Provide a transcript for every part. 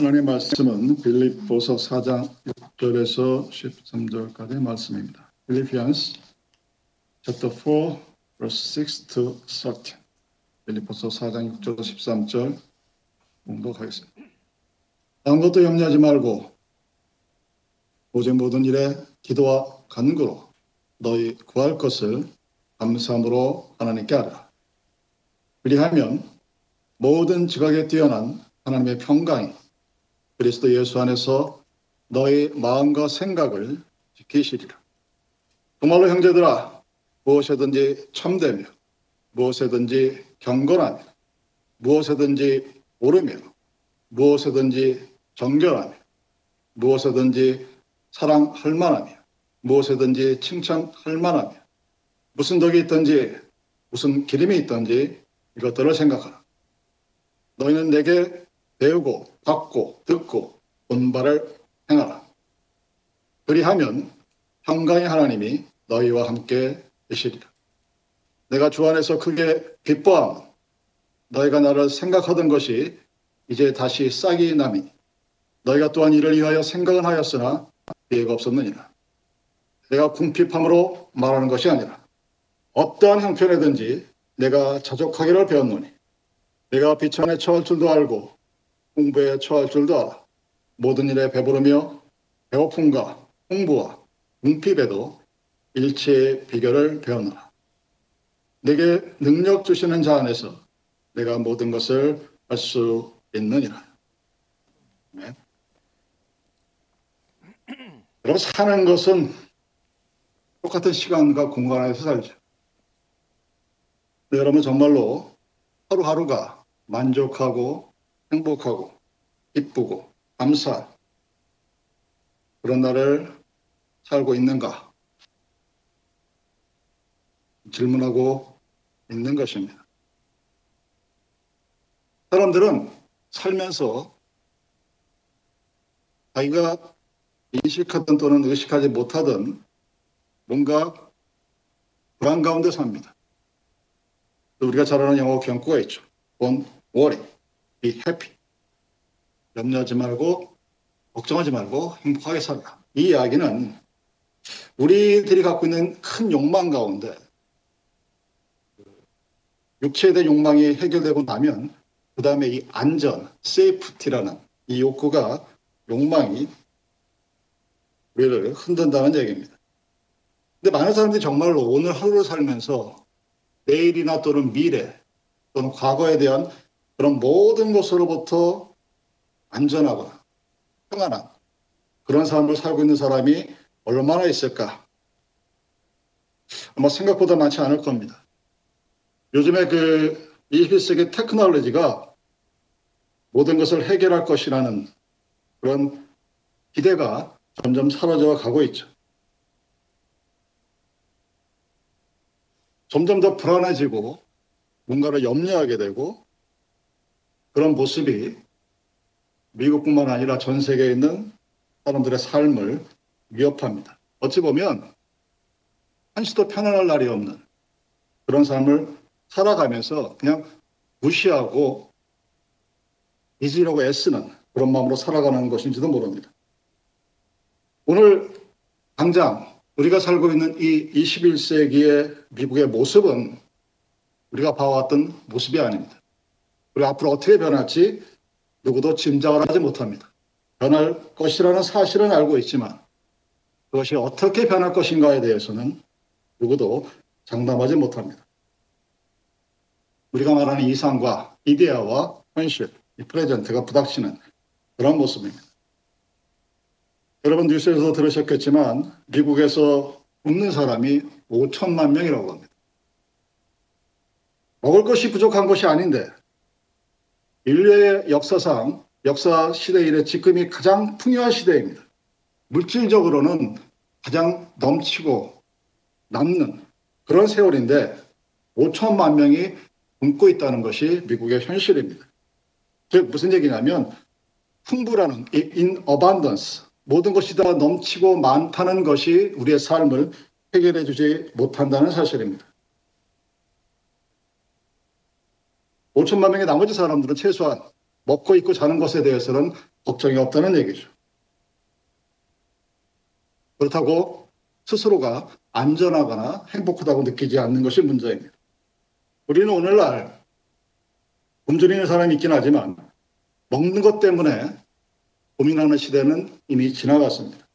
하나님의 말씀은 빌립보서 4장 6절에서 13절까지의 말씀입니다. 빌리피안스 chapter 4 verse 6 to 13. 빌립보서 4장 6절에서 13절 공독하겠습니다. 아무것도 염려하지 말고 오직 모든 일에 기도와 간구로 너희 구할 것을 감사함으로 하나님께 하라. 그리하면 모든 지각에 뛰어난 하나님의 평강이 그리스도 예수 안에서 너희 마음과 생각을 지키시리라. 정말로 형제들아 무엇에든지 참되며 무엇에든지 경건하며 무엇에든지 오르며 무엇에든지 정결하며 무엇에든지 사랑할 만하며 무엇에든지 칭찬할 만하며 무슨 덕이 있든지 무슨 기림이 있든지 이것들을 생각하라. 너희는 내게 배우고 받고 듣고 본 바를 행하라. 그리하면 평강의 하나님이 너희와 함께 계시리라. 내가 주 안에서 크게 기뻐함 너희가 나를 생각하던 것이 이제 다시 싹이 남이니 너희가 또한 이를 위하여 생각은 하였으나 기회가 없었느니라. 내가 궁핍함으로 말하는 것이 아니라 어떠한 형편이든지 내가 자족하기를 배웠노니 내가 비천에 처할 줄도 알고 공부에 처할 줄도 알아. 모든 일에 배부르며 배고픔과 홍부와 궁핍에도 일체의 비결을 배웠노라. 내게 능력 주시는 자 안에서 내가 모든 것을 할 수 있느니라. 네. 여러분 사는 것은 똑같은 시간과 공간 안에서 살죠. 여러분 정말로 하루하루가 만족하고 행복하고 기쁘고 감사 그런 날을 살고 있는가 질문하고 있는 것입니다. 사람들은 살면서 자기가 인식하던 또는 의식하지 못하던 뭔가 불안 가운데 삽니다. 우리가 잘 아는 영어 경구가 있죠. Don't worry, be happy. 염려하지 말고 걱정하지 말고 행복하게 살아라. 이 이야기는 우리들이 갖고 있는 큰 욕망 가운데 육체에 대한 욕망이 해결되고 나면 그 다음에 이 안전, safety라는 이 욕구가 욕망이 우리를 흔든다는 얘기입니다. 근데 많은 사람들이 정말로 오늘 하루를 살면서 내일이나 또는 미래 또는 과거에 대한 그런 모든 것으로부터 안전하거나 평안한 그런 삶을 살고 있는 사람이 얼마나 있을까? 아마 생각보다 많지 않을 겁니다. 요즘에 그 21세기 테크놀로지가 모든 것을 해결할 것이라는 그런 기대가 점점 사라져 가고 있죠. 점점 더 불안해지고 뭔가를 염려하게 되고 그런 모습이 미국뿐만 아니라 전 세계에 있는 사람들의 삶을 위협합니다. 어찌 보면 한시도 편안할 날이 없는 그런 삶을 살아가면서 그냥 무시하고 잊으려고 애쓰는 그런 마음으로 살아가는 것인지도 모릅니다. 오늘 당장 우리가 살고 있는 이 21세기의 미국의 모습은 우리가 봐왔던 모습이 아닙니다. 우리 앞으로 어떻게 변할지 누구도 짐작을 하지 못합니다. 변할 것이라는 사실은 알고 있지만 그것이 어떻게 변할 것인가에 대해서는 누구도 장담하지 못합니다. 우리가 말하는 이상과 이데아와 현실, 이 프레젠트가 부닥치는 그런 모습입니다. 여러분 뉴스에서 들으셨겠지만 미국에서 죽는 사람이 5천만 명이라고 합니다. 먹을 것이 부족한 것이 아닌데 인류의 역사상 역사 시대 이래 지금이 가장 풍요한 시대입니다. 물질적으로는 가장 넘치고 남는 그런 세월인데 5천만 명이 굶고 있다는 것이 미국의 현실입니다. 즉 무슨 얘기냐면 풍부라는 in abundance 모든 것이 다 넘치고 많다는 것이 우리의 삶을 해결해 주지 못한다는 사실입니다. 5천만 명의 나머지 사람들은 최소한 먹고 입고 자는 것에 대해서는 걱정이 없다는 얘기죠. 그렇다고 스스로가 안전하거나 행복하다고 느끼지 않는 것이 문제입니다. 우리는 오늘날 굶주리는 사람이 있긴 하지만 먹는 것 때문에 고민하는 시대는 이미 지나갔습니다.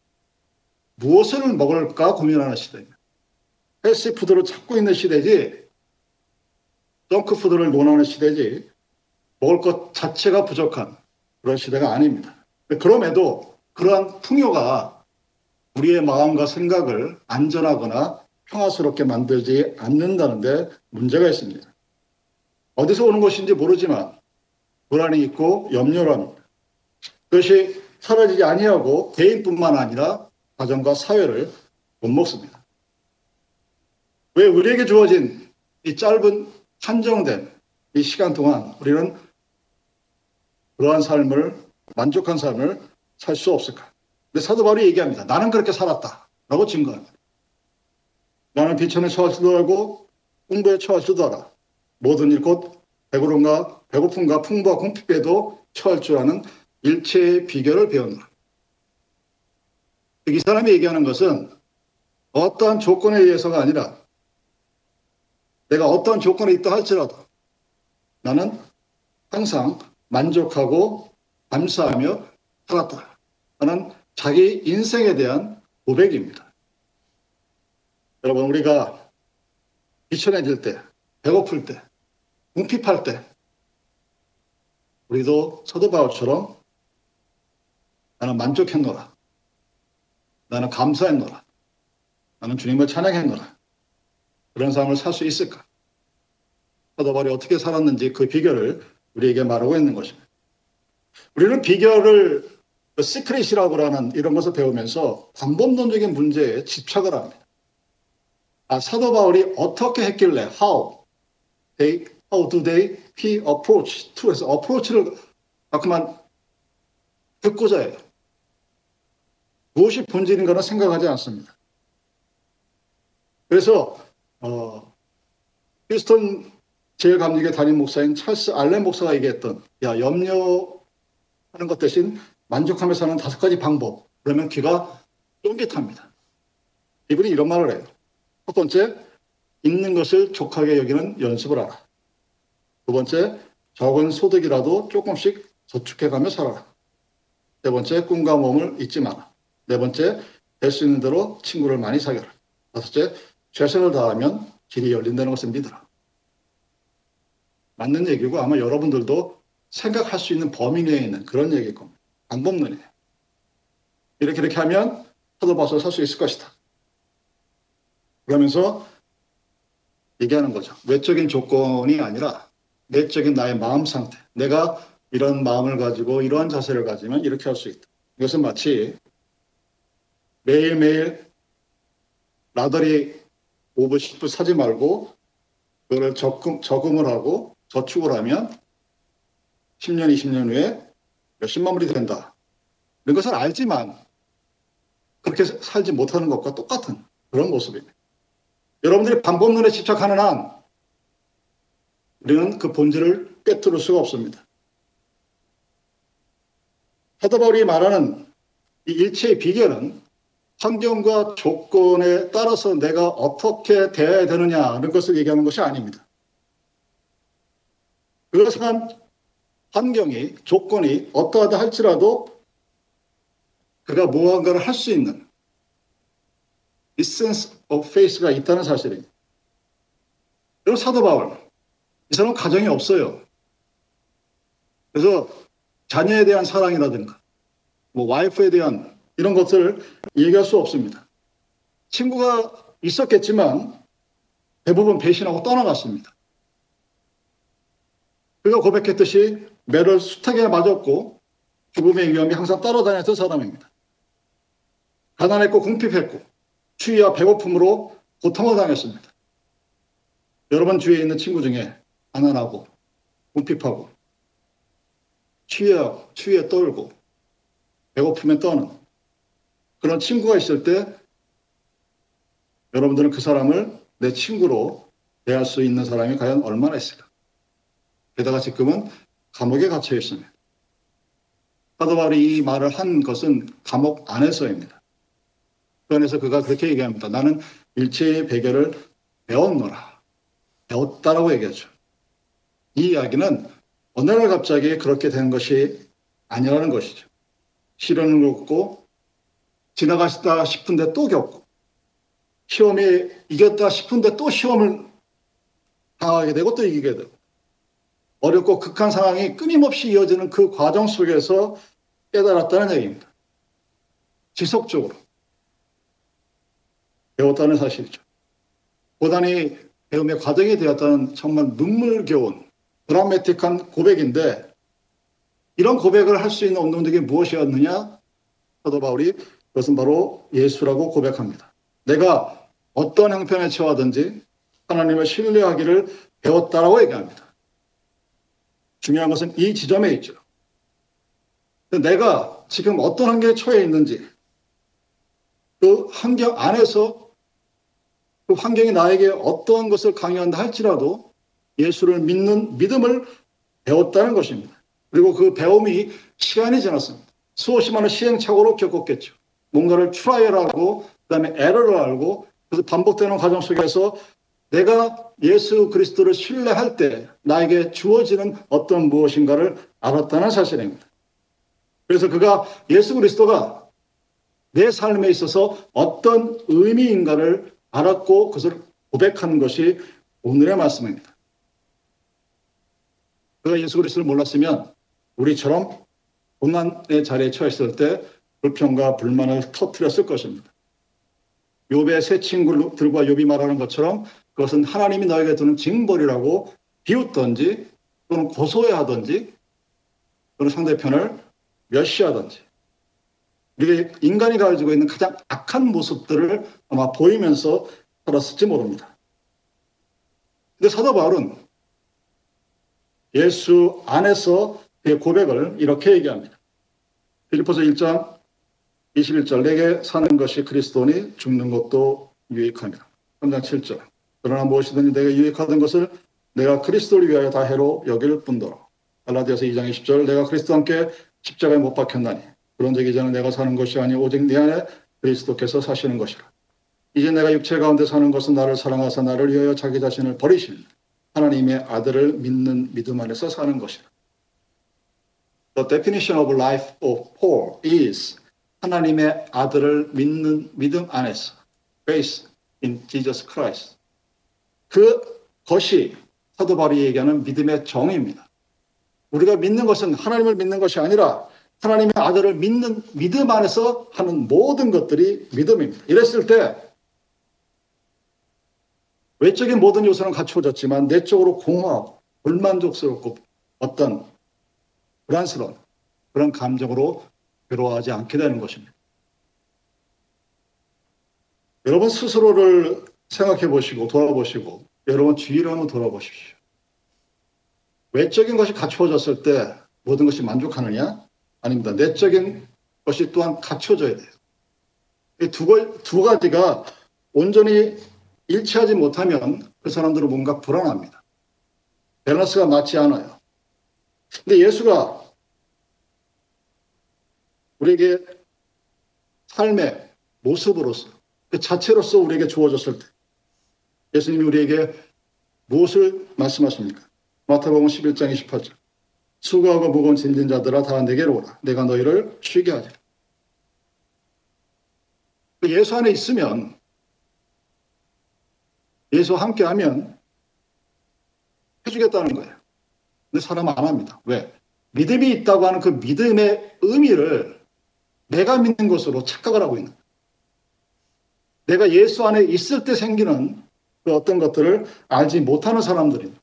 무엇을 먹을까 고민하는 시대입니다. 패스트푸드를 찾고 있는 시대지 덩크푸드를 논하는 시대지 먹을 것 자체가 부족한 그런 시대가 아닙니다. 그럼에도 그러한 풍요가 우리의 마음과 생각을 안전하거나 평화스럽게 만들지 않는다는데 문제가 있습니다. 어디서 오는 것인지 모르지만 불안이 있고 염려를 합니다. 그것이 사라지지 아니하고 개인뿐만 아니라 가정과 사회를 못 먹습니다. 왜 우리에게 주어진 이 짧은 한정된 이 시간 동안 우리는 그러한 삶을 만족한 삶을 살 수 없을까? 근데 사도 바울이 얘기합니다. 나는 그렇게 살았다. 라고 증거합니다. 나는 비천에 처하지도 알고 공부에 처하지도 알아. 모든 일 곧 배고픔과 배고픔과 풍부와 공핍에도 처할 줄 아는 일체의 비결을 배웠노라. 이 사람이 얘기하는 것은 어떠한 조건에 의해서가 아니라 내가 어떠한 조건에 있다 할지라도 나는 항상 만족하고 감사하며 살았다. 하는 자기 인생에 대한 고백입니다. 여러분, 우리가 비천해질 때, 배고플 때, 궁핍할 때, 우리도 사도 바울처럼 나는 만족했노라. 나는 감사했노라. 나는 주님을 찬양했노라. 그런 삶을 살 수 있을까? 사도 바울이 어떻게 살았는지 그 비결을 우리에게 말하고 있는 것입니다. 우리는 비결을 secret이라고 하는 이런 것을 배우면서 방법론적인 문제에 집착을 합니다. 아, 사도 바울이 어떻게 했길래 how they how do they he approach to에서 approach를 자꾸만 듣고자 해요. 무엇이 본질인가는 생각하지 않습니다. 그래서 어, 휴스턴 제일감리교 담임 목사인 찰스 알렌 목사가 얘기했던 야 염려하는 것 대신 만족하며 사는 다섯 가지 방법 그러면 귀가 쫑깃합니다. 이분이 이런 말을 해요. 첫 번째 있는 것을 족하게 여기는 연습을 하라. 두 번째 적은 소득이라도 조금씩 저축해가며 살아라. 세 번째 꿈과 몸을 잊지 마라. 네 번째 될 수 있는 대로 친구를 많이 사귀라. 다섯째 최선을 다하면 길이 열린다는 것을 믿어라. 맞는 얘기고 아마 여러분들도 생각할 수 있는 범위 내에 있는 그런 얘기일 겁니다. 방법론이에요. 이렇게 이렇게 하면 사도바서 살수 있을 것이다. 그러면서 얘기하는 거죠. 외적인 조건이 아니라 내적인 나의 마음 상태. 내가 이런 마음을 가지고 이러한 자세를 가지면 이렇게 할 수 있다. 이것은 마치 매일매일 라더리 5분, 10분 사지 말고 그거를 적금, 저금을 하고 저축을 하면 10년, 20년 후에 몇십만 불이 된다. 이런 것을 알지만 그렇게 살지 못하는 것과 똑같은 그런 모습입니다. 여러분들이 방법론에 집착하는 한 우리는 그 본질을 꿰뚫을 수가 없습니다. 바울이 말하는 이 일체의 비결은 환경과 조건에 따라서 내가 어떻게 대해야 되느냐는 것을 얘기하는 것이 아닙니다. 그것은 환경이, 조건이 어떠하다 할지라도 그가 무언가를 할 수 있는 essence of faith가 있다는 사실입니다. 그리고 사도 바울, 이 사람은 가정이 없어요. 그래서 자녀에 대한 사랑이라든가, 뭐 와이프에 대한 이런 것들을 얘기할 수 없습니다. 친구가 있었겠지만 대부분 배신하고 떠나갔습니다. 그가 고백했듯이 매를 숱하게 맞았고 죽음의 위험이 항상 따라다녔던 사람입니다. 가난했고 궁핍했고 추위와 배고픔으로 고통을 당했습니다. 여러분 주위에 있는 친구 중에 가난하고 궁핍하고 추위에, 추위에 떨고 배고픔에 떠는 그런 친구가 있을 때 여러분들은 그 사람을 내 친구로 대할 수 있는 사람이 과연 얼마나 있을까? 게다가 지금은 감옥에 갇혀 있습니다. 사도 바울이 이 말을 한 것은 감옥 안에서입니다. 그 안에서 그가 그렇게 얘기합니다. 나는 일체의 베개를 배웠노라. 배웠다라고 얘기하죠. 이 이야기는 어느 날 갑자기 그렇게 된 것이 아니라는 것이죠. 시련을 겪고 지나가시다 싶은데 또 겪고 시험에 이겼다 싶은데 또 시험을 당하게 되고 또 이기게 되고 어렵고 극한 상황이 끊임없이 이어지는 그 과정 속에서 깨달았다는 얘기입니다. 지속적으로 배웠다는 사실이죠. 고단이 배움의 과정이 되었다는 정말 눈물겨운 드라마틱한 고백인데 이런 고백을 할 수 있는 운동력이 무엇이었느냐? 사도 바울이 그것은 바로 예수라고 고백합니다. 내가 어떤 형편에 처하든지 하나님을 신뢰하기를 배웠다라고 얘기합니다. 중요한 것은 이 지점에 있죠. 내가 지금 어떤 환경에 처해 있는지 그 환경 안에서 그 환경이 나에게 어떠한 것을 강요한다 할지라도 예수를 믿는 믿음을 배웠다는 것입니다. 그리고 그 배움이 시간이 지났습니다. 수없이 많은 시행착오로 겪었겠죠. 뭔가를 트라이얼하고 그다음에 에러를 알고 그래서 반복되는 과정 속에서 내가 예수 그리스도를 신뢰할 때 나에게 주어지는 어떤 무엇인가를 알았다는 사실입니다. 그래서 그가 예수 그리스도가 내 삶에 있어서 어떤 의미인가를 알았고 그것을 고백하는 것이 오늘의 말씀입니다. 그가 예수 그리스도를 몰랐으면 우리처럼 고난의 자리에 처했을 때 불평과 불만을 터뜨렸을 것입니다. 욥의 세 친구들과 욥이 말하는 것처럼 그것은 하나님이 너에게 두는 징벌이라고 비웃던지 또는 고소해하던지 또는 상대편을 멸시하던지 우리 인간이 가지고 있는 가장 악한 모습들을 아마 보이면서 살았을지 모릅니다. 근데 사도 바울은 예수 안에서 그의 고백을 이렇게 얘기합니다. 필리포스 1장 21절 내게 사는 것이 그리스도니 죽는 것도 유익합니다. 3장 7절 그러나 무엇이든지 내가 유익하던 것을 내가 그리스도를 위하여 다 해로 여길 뿐더러. 갈라디아서 2장 20절 내가 그리스도와 함께 십자가에 못 박혔나니. 그런 적 이제는 내가 사는 것이 아니 오직 내 안에 그리스도께서 사시는 것이라. 이제 내가 육체 가운데 사는 것은 나를 사랑하사 나를 위하여 자기 자신을 버리신 하나님의 아들을 믿는 믿음 안에서 사는 것이라. The definition of life of Paul is 하나님의 아들을 믿는 믿음 안에서 grace in Jesus Christ 그것이 사도 바울이 얘기하는 믿음의 정의입니다. 우리가 믿는 것은 하나님을 믿는 것이 아니라 하나님의 아들을 믿는 믿음 안에서 하는 모든 것들이 믿음입니다. 이랬을 때 외적인 모든 요소는 갖추어졌지만 내적으로 공허하고 불만족스럽고 어떤 불안스러운 그런 감정으로 괴로워하지 않게 되는 것입니다. 여러분 스스로를 생각해 보시고 돌아보시고 여러분 주위를 한번 돌아보십시오. 외적인 것이 갖추어졌을 때 모든 것이 만족하느냐? 아닙니다. 내적인 것이 또한 갖춰져야 돼요. 이 두, 두 가지가 온전히 일치하지 못하면 그 사람들은 뭔가 불안합니다. 밸런스가 맞지 않아요. 근데 예수가 우리에게 삶의 모습으로서 그 자체로서 우리에게 주어졌을 때 예수님이 우리에게 무엇을 말씀하십니까? 마태복음 11장 28절. 수고하고 무거운 짐진 자들아 다 내게로 오라. 내가 너희를 쉬게 하리라. 그 예수 안에 있으면 예수와 함께하면 해주겠다는 거예요. 근데 사람은 안 합니다. 왜? 믿음이 있다고 하는 그 믿음의 의미를 내가 믿는 것으로 착각을 하고 있는. 내가 예수 안에 있을 때 생기는 그 어떤 것들을 알지 못하는 사람들입니다.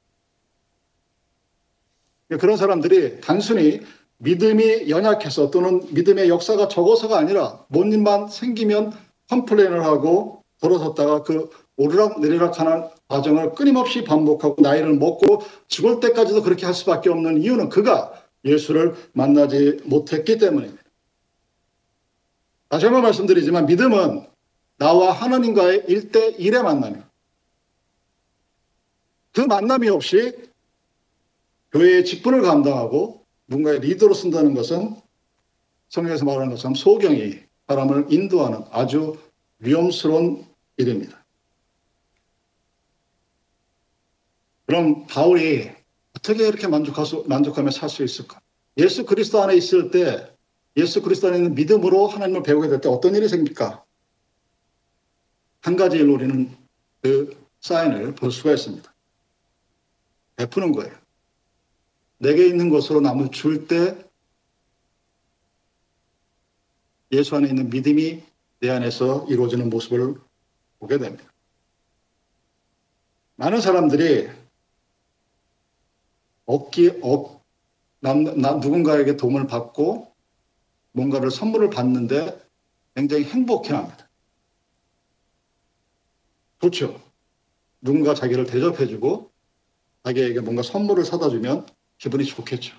그런 사람들이 단순히 믿음이 연약해서 또는 믿음의 역사가 적어서가 아니라 뭔 일만 생기면 컴플레인을 하고 돌아섰다가 그 오르락 내리락 하는 과정을 끊임없이 반복하고 나이를 먹고 죽을 때까지도 그렇게 할 수밖에 없는 이유는 그가 예수를 만나지 못했기 때문입니다. 다시 한번 말씀드리지만 믿음은 나와 하나님과의 일대일의 만남입니다. 그 만남이 없이 교회의 직분을 감당하고 누군가의 리더로 쓴다는 것은 성경에서 말하는 것처럼 소경이 사람을 인도하는 아주 위험스러운 일입니다. 그럼 바울이 어떻게 이렇게 만족하며 살 수 있을까? 예수 그리스도 안에 있을 때, 예수 그리스도 안에 있는 믿음으로 하나님을 배우게 될 때 어떤 일이 생길까? 한 가지 일 우리는 그 사인을 볼 수가 있습니다. 베푸는 거예요. 내게 있는 것으로 남을 줄 때 예수 안에 있는 믿음이 내 안에서 이루어지는 모습을 보게 됩니다. 많은 사람들이 얻기, 얻, 남, 남, 누군가에게 도움을 받고 뭔가를 선물을 받는데 굉장히 행복해 합니다. 좋죠. 누군가 자기를 대접해주고 자기에게 뭔가 선물을 사다 주면 기분이 좋겠죠.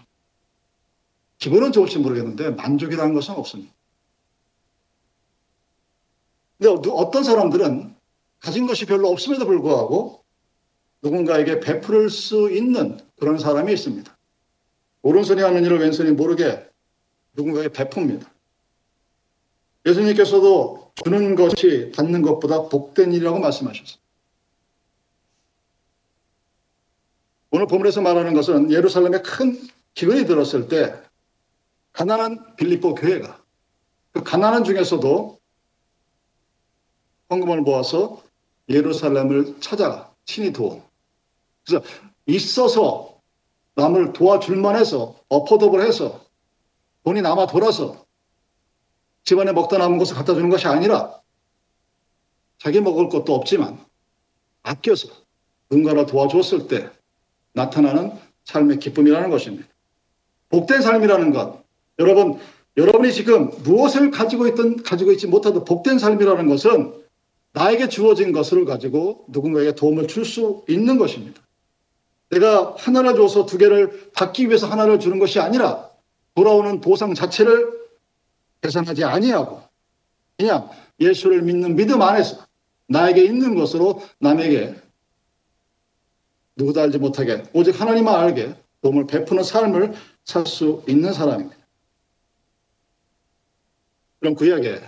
기분은 좋을지 모르겠는데 만족이라는 것은 없습니다. 근데 어떤 사람들은 가진 것이 별로 없음에도 불구하고 누군가에게 베풀 수 있는 그런 사람이 있습니다. 오른손이 하는 일을 왼손이 모르게 누군가에게 베풉니다. 예수님께서도 주는 것이 받는 것보다 복된 일이라고 말씀하셨습니다. 오늘 본문에서 말하는 것은 예루살렘에 큰 기근이 들었을 때 가난한 빌립보 교회가 그 가난한 중에서도 헌금을 모아서 예루살렘을 찾아 친히 도온 그래서 있어서 남을 도와줄 만 해서 엎어덕을 해서 돈이 남아 돌아서 집안에 먹다 남은 것을 갖다 주는 것이 아니라 자기 먹을 것도 없지만 아껴서 누군가를 도와줬을 때 나타나는 삶의 기쁨이라는 것입니다. 복된 삶이라는 것. 여러분, 여러분이 지금 무엇을 가지고 있든 가지고 있지 못하도 복된 삶이라는 것은 나에게 주어진 것을 가지고 누군가에게 도움을 줄 수 있는 것입니다. 내가 하나를 줘서 두 개를 받기 위해서 하나를 주는 것이 아니라 돌아오는 보상 자체를 계산하지 아니하고 그냥 예수를 믿는 믿음 안에서 나에게 있는 것으로 남에게 누구도 알지 못하게 오직 하나님만 알게 도움을 베푸는 삶을 살 수 있는 사람입니다. 그럼 그 이야기에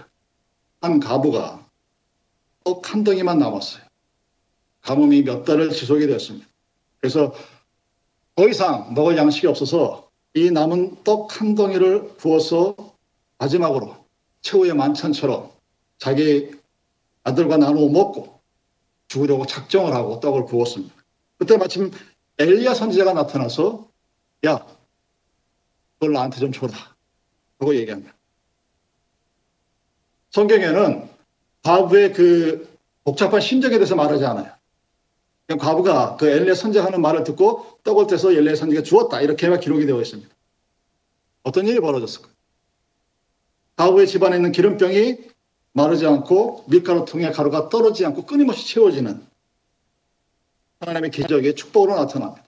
한 가부가 떡 한 덩이만 남았어요. 가뭄이 몇 달을 지속이 됐습니다. 그래서 더 이상 먹을 양식이 없어서 이 남은 떡 한 덩이를 부어서 마지막으로 최후의 만찬처럼 자기 아들과 나누어 먹고 죽으려고 작정을 하고 떡을 부었습니다. 그때 마침 엘리야 선지자가 나타나서 야, 그걸 나한테 좀 줘라. 하고 얘기합니다. 성경에는 과부의 그 복잡한 심정에 대해서 말하지 않아요. 과부가 그 엘리야 선지자 하는 말을 듣고 떡을 떼서 엘리야 선지가 주었다. 이렇게만 기록이 되어 있습니다. 어떤 일이 벌어졌을까요? 과부의 집안에 있는 기름병이 마르지 않고 밀가루 통에 가루가 떨어지지 않고 끊임없이 채워지는 하나님의 기적의 축복으로 나타납니다.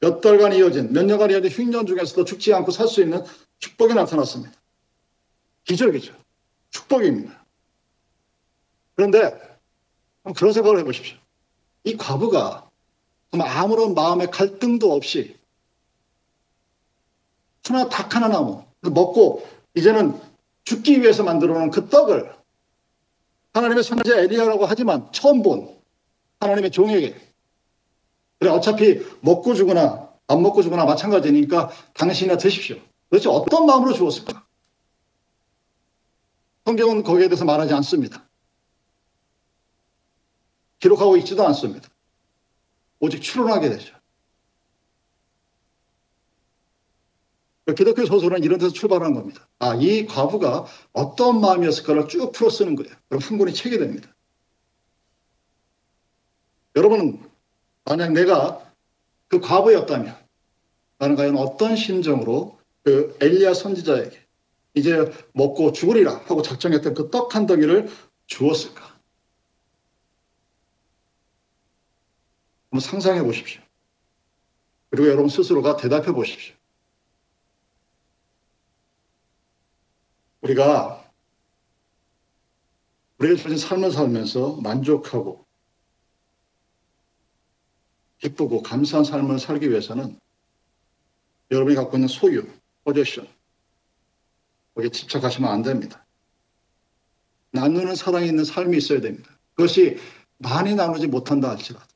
몇 달간 이어진, 몇 년간 이어진 흉년 중에서도 죽지 않고 살 수 있는 축복이 나타났습니다. 기적이죠. 축복입니다. 그런데 그런 생각을 해보십시오. 이 과부가 아무런 마음의 갈등도 없이 하나 딱 하나 남은 먹고 이제는 죽기 위해서 만들어 놓은 그 떡을 하나님의 선지자 엘리야라고 하지만 처음 본 하나님의 종에게. 그래, 어차피 먹고 죽거나 안 먹고 죽거나 마찬가지니까 당신이나 드십시오. 도대체 어떤 마음으로 주었을까? 성경은 거기에 대해서 말하지 않습니다. 기록하고 있지도 않습니다. 오직 추론하게 되죠. 기독교 소설은 이런 데서 출발한 겁니다. 아, 이 과부가 어떤 마음이었을까를 쭉 풀어 쓰는 거예요. 그럼 한 권이 책이 됩니다. 여러분은 만약 내가 그 과부였다면 나는 과연 어떤 심정으로 그 엘리야 선지자에게 이제 먹고 죽으리라 하고 작정했던 그 떡 한 덩이를 주었을까? 한번 상상해 보십시오. 그리고 여러분 스스로가 대답해 보십시오. 우리가 우리가 주어진 삶을 살면서 만족하고 기쁘고 감사한 삶을 살기 위해서는 여러분이 갖고 있는 소유, possession, 거기에 집착하시면 안 됩니다. 나누는 사랑이 있는 삶이 있어야 됩니다. 그것이 많이 나누지 못한다 할지라도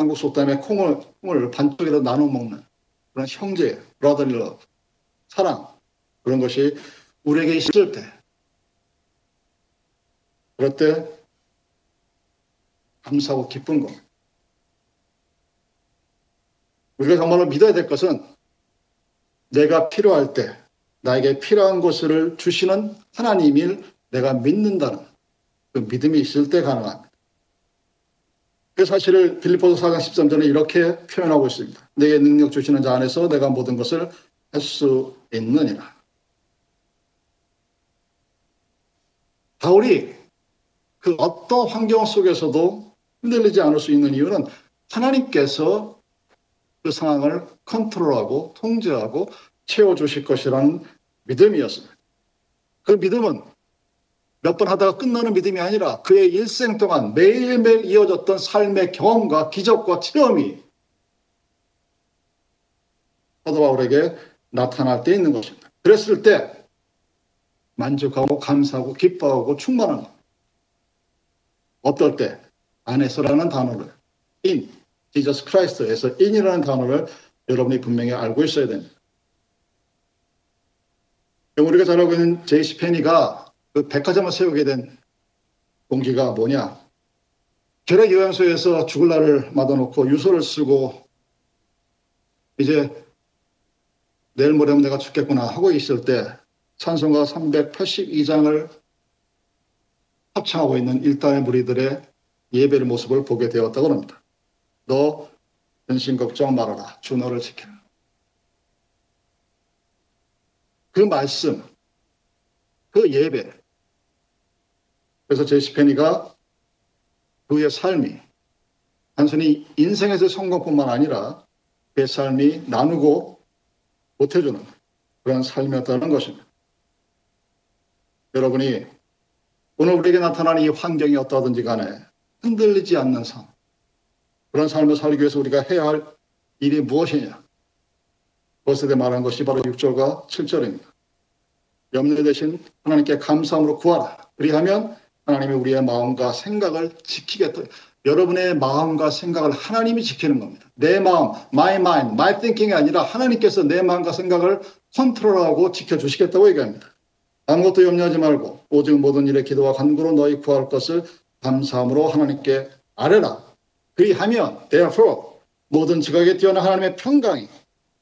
한국 속담에 콩을, 콩을 반쪽이라도 나눠 먹는 그런 형제, brotherly love, 사랑 그런 것이 우리에게 있을 때 그럴 때 감사하고 기쁜 것. 우리가 정말로 믿어야 될 것은 내가 필요할 때 나에게 필요한 것을 주시는 하나님을 내가 믿는다는 그 믿음이 있을 때 가능합니다. 그 사실을 빌리포스 4장 13절에 이렇게 표현하고 있습니다. 내게 능력 주시는 자 안에서 내가 모든 것을 할 수 있느니라. 바울이 그 어떤 환경 속에서도 흔들리지 않을 수 있는 이유는 하나님께서 그 상황을 컨트롤하고 통제하고 채워주실 것이라는 믿음이었습니다. 그 믿음은 몇 번 하다가 끝나는 믿음이 아니라 그의 일생 동안 매일매일 이어졌던 삶의 경험과 기적과 체험이 사도 바울에게 나타날 때 있는 것입니다. 그랬을 때 만족하고 감사하고 기뻐하고 충만한 것. 어떨 때 안에서라는 단어를 in, Jesus Christ에서 in이라는 단어를 여러분이 분명히 알고 있어야 됩니다. 우리가 잘 알고 있는 제이시 페니가 그 백화점을 세우게 된 동기가 뭐냐? 결핵 요양소에서 죽을 날을 맞아놓고 유서를 쓰고 이제 내일 모레면 내가 죽겠구나 하고 있을 때 찬송가 382장을 합창하고 있는 일단의 무리들의 예배의 모습을 보게 되었다고 합니다. 너 근심 걱정 말아라. 주 너를 지켜라. 그 말씀, 그 예배. 그래서 제시 페니가 그의 삶이 단순히 인생에서 성공뿐만 아니라 그의 삶이 나누고 못해주는 그런 삶이었다는 것입니다. 여러분이 오늘 우리에게 나타나는 이 환경이 어떠하든지 간에 흔들리지 않는 삶, 그런 삶을 살기 위해서 우리가 해야 할 일이 무엇이냐? 버스에 말한 것이 바로 6절과 7절입니다. 염려 대신 하나님께 감사함으로 구하라. 그리하면 하나님이 우리의 마음과 생각을 지키겠다. 여러분의 마음과 생각을 하나님이 지키는 겁니다. 내 마음, my mind, my thinking이 아니라 하나님께서 내 마음과 생각을 컨트롤하고 지켜주시겠다고 얘기합니다. 아무것도 염려하지 말고 오직 모든 일에 기도와 간구로 너희 구할 것을 감사함으로 하나님께 아뢰라. 그리하면 therefore 모든 지각에 뛰어난 하나님의 평강이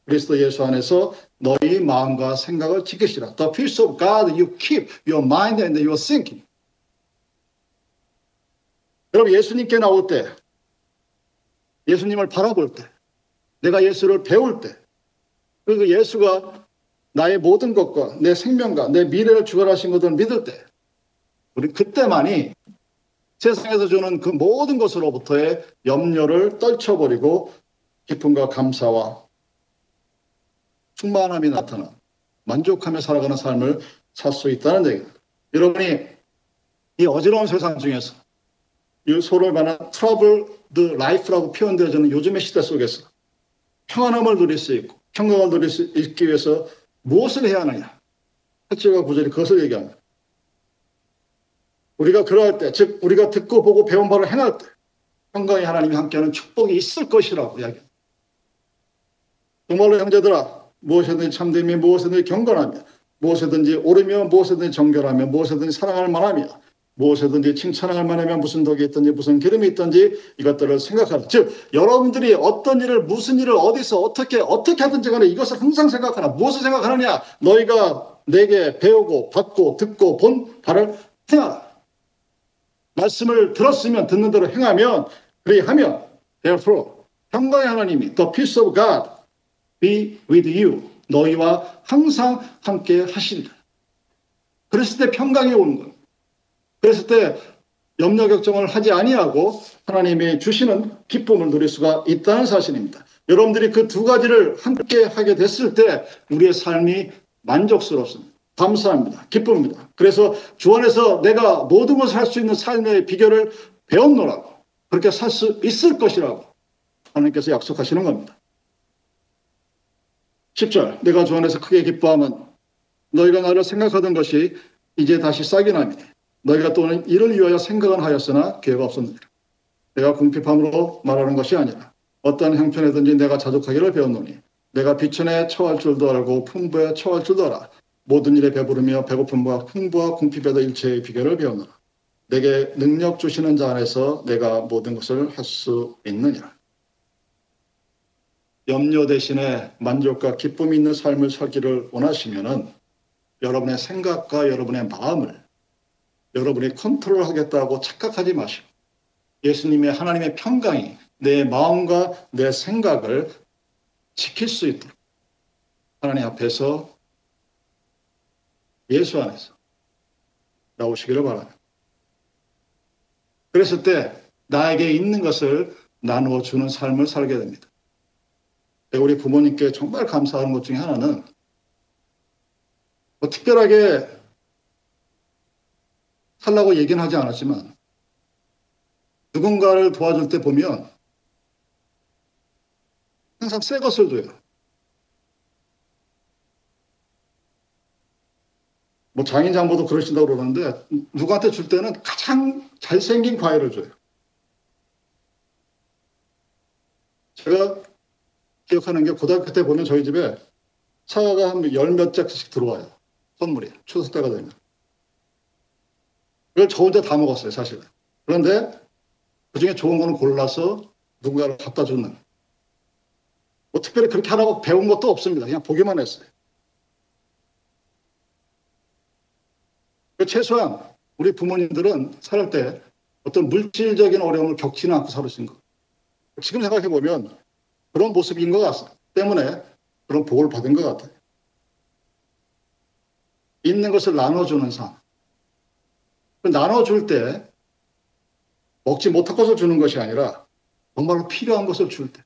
그리스도 예수 안에서 너희 마음과 생각을 지키시라. The peace of God you keep your mind and your thinking. 여러분 예수님께 나올 때 예수님을 바라볼 때 내가 예수를 배울 때 그리고 예수가 나의 모든 것과 내 생명과 내 미래를 주관하신 것을 믿을 때 우리 그때만이 세상에서 주는 그 모든 것으로부터의 염려를 떨쳐버리고 기쁨과 감사와 충만함이 나타나 만족하며 살아가는 삶을 살 수 있다는 얘기입니다. 여러분이 이 어지러운 세상 중에서 이 서로를 만한 troubled life라고 표현되어지는 요즘의 시대 속에서 평안함을 누릴 수 있고 평강을 누릴 수 있기 위해서 무엇을 해야 하느냐? 8절과 9절이 그것을 얘기합니다. 우리가 그러할 때, 즉 우리가 듣고 보고 배운 바를 행할 때 평강의 하나님이 함께하는 축복이 있을 것이라고 이야기합니다. 정말로 형제들아 무엇이든지 참됨이 무엇이든지 경건하며 무엇이든지 오르며 무엇이든지 정결하며 무엇이든지 사랑할 만하며 무엇이든지 칭찬할 만하면 무슨 덕이 있든지 무슨 기름이 있든지 이것들을 생각하라. 즉 여러분들이 어떤 일을 무슨 일을 어디서 어떻게 어떻게 하든지 간에 이것을 항상 생각하라. 무엇을 생각하느냐? 너희가 내게 배우고 받고 듣고 본 바를 행하라. 말씀을 들었으면 듣는 대로 행하면 그리 하면 therefore 평강의 하나님이 the peace of God be with you 너희와 항상 함께 하신다. 그랬을 때 평강이 오는 거예요. 그랬을 때 염려 걱정을 하지 아니하고 하나님이 주시는 기쁨을 누릴 수가 있다는 사실입니다. 여러분들이 그 두 가지를 함께 하게 됐을 때 우리의 삶이 만족스럽습니다. 감사합니다. 기쁩니다. 그래서 주 안에서 내가 모든 것을 할 수 있는 삶의 비결을 배웠노라고 그렇게 살 수 있을 것이라고 하나님께서 약속하시는 겁니다. 10절 내가 주 안에서 크게 기뻐하면 너희가 나를 생각하던 것이 이제 다시 싹이 나니 너희가 또는 이를 위하여 생각은 하였으나 기회가 없었느니라. 내가 궁핍함으로 말하는 것이 아니라 어떠한 형편에든지 내가 자족하기를 배웠노니 내가 비천에 처할 줄도 알고 풍부에 처할 줄도 알아 모든 일에 배부르며 배고픔과 풍부와 궁핍에도 일체의 비결을 배웠노라. 내게 능력 주시는 자 안에서 내가 모든 것을 할 수 있느니라. 염려 대신에 만족과 기쁨이 있는 삶을 살기를 원하시면은 여러분의 생각과 여러분의 마음을 여러분이 컨트롤 하겠다고 착각하지 마시고 예수님의 하나님의 평강이 내 마음과 내 생각을 지킬 수 있도록 하나님 앞에서 예수 안에서 나오시기를 바랍니다. 그랬을 때 나에게 있는 것을 나누어 주는 삶을 살게 됩니다. 우리 부모님께 정말 감사하는 것 중에 하나는 뭐 특별하게 살라고 얘기는 하지 않았지만 누군가를 도와줄 때 보면 항상 새 것을 줘요. 뭐 장인 장모도 그러신다고 그러는데 누구한테 줄 때는 가장 잘생긴 과일을 줘요. 제가 기억하는 게 고등학교 때 보면 저희 집에 차가 한 열 몇 짝씩 들어와요. 선물이 추석 때가 되면. 그걸 저 혼자 다 먹었어요, 사실은. 그런데 그 중에 좋은 거는 골라서 누군가를 갖다 주는. 뭐 특별히 그렇게 하라고 배운 것도 없습니다. 그냥 보기만 했어요. 그 최소한 우리 부모님들은 살 때 어떤 물질적인 어려움을 겪지는 않고 살으신 거. 지금 생각해 보면 그런 모습인 것 같아요. 때문에 그런 복을 받은 것 같아요. 있는 것을 나눠주는 삶. 그 나눠줄 때 먹지 못할 것을 주는 것이 아니라 정말로 필요한 것을 줄 때.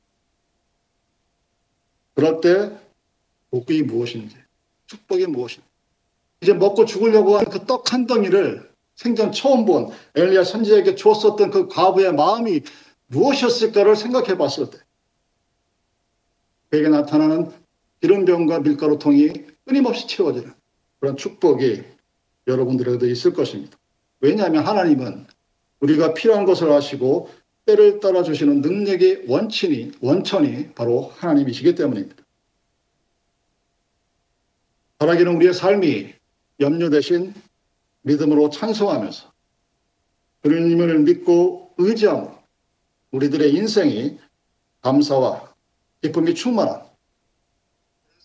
그럴 때 복이 무엇인지, 축복이 무엇인지. 이제 먹고 죽으려고 하는 그 떡 한 덩이를 생전 처음 본 엘리야 선지자에게 주었었던 그 과부의 마음이 무엇이었을까를 생각해 봤을 때 그에게 나타나는 기름병과 밀가루통이 끊임없이 채워지는 그런 축복이 여러분들에게도 있을 것입니다. 왜냐하면 하나님은 우리가 필요한 것을 아시고 때를 따라 주시는 능력의 원천이 원천이 바로 하나님이시기 때문입니다. 바라기는 우리의 삶이 염려 대신 믿음으로 찬송하면서 그님을 믿고 의지함으로 우리들의 인생이 감사와 기쁨이 충만한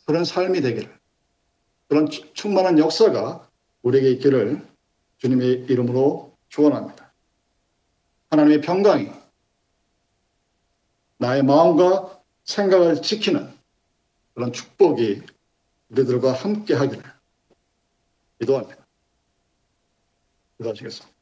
그런 삶이 되기를 그런 충만한 역사가 우리에게 있기를 주님의 이름으로 축원합니다. 하나님의 평강이 나의 마음과 생각을 지키는 그런 축복이 우리들과 함께 하기를 기도합니다. 기도하시겠습니다.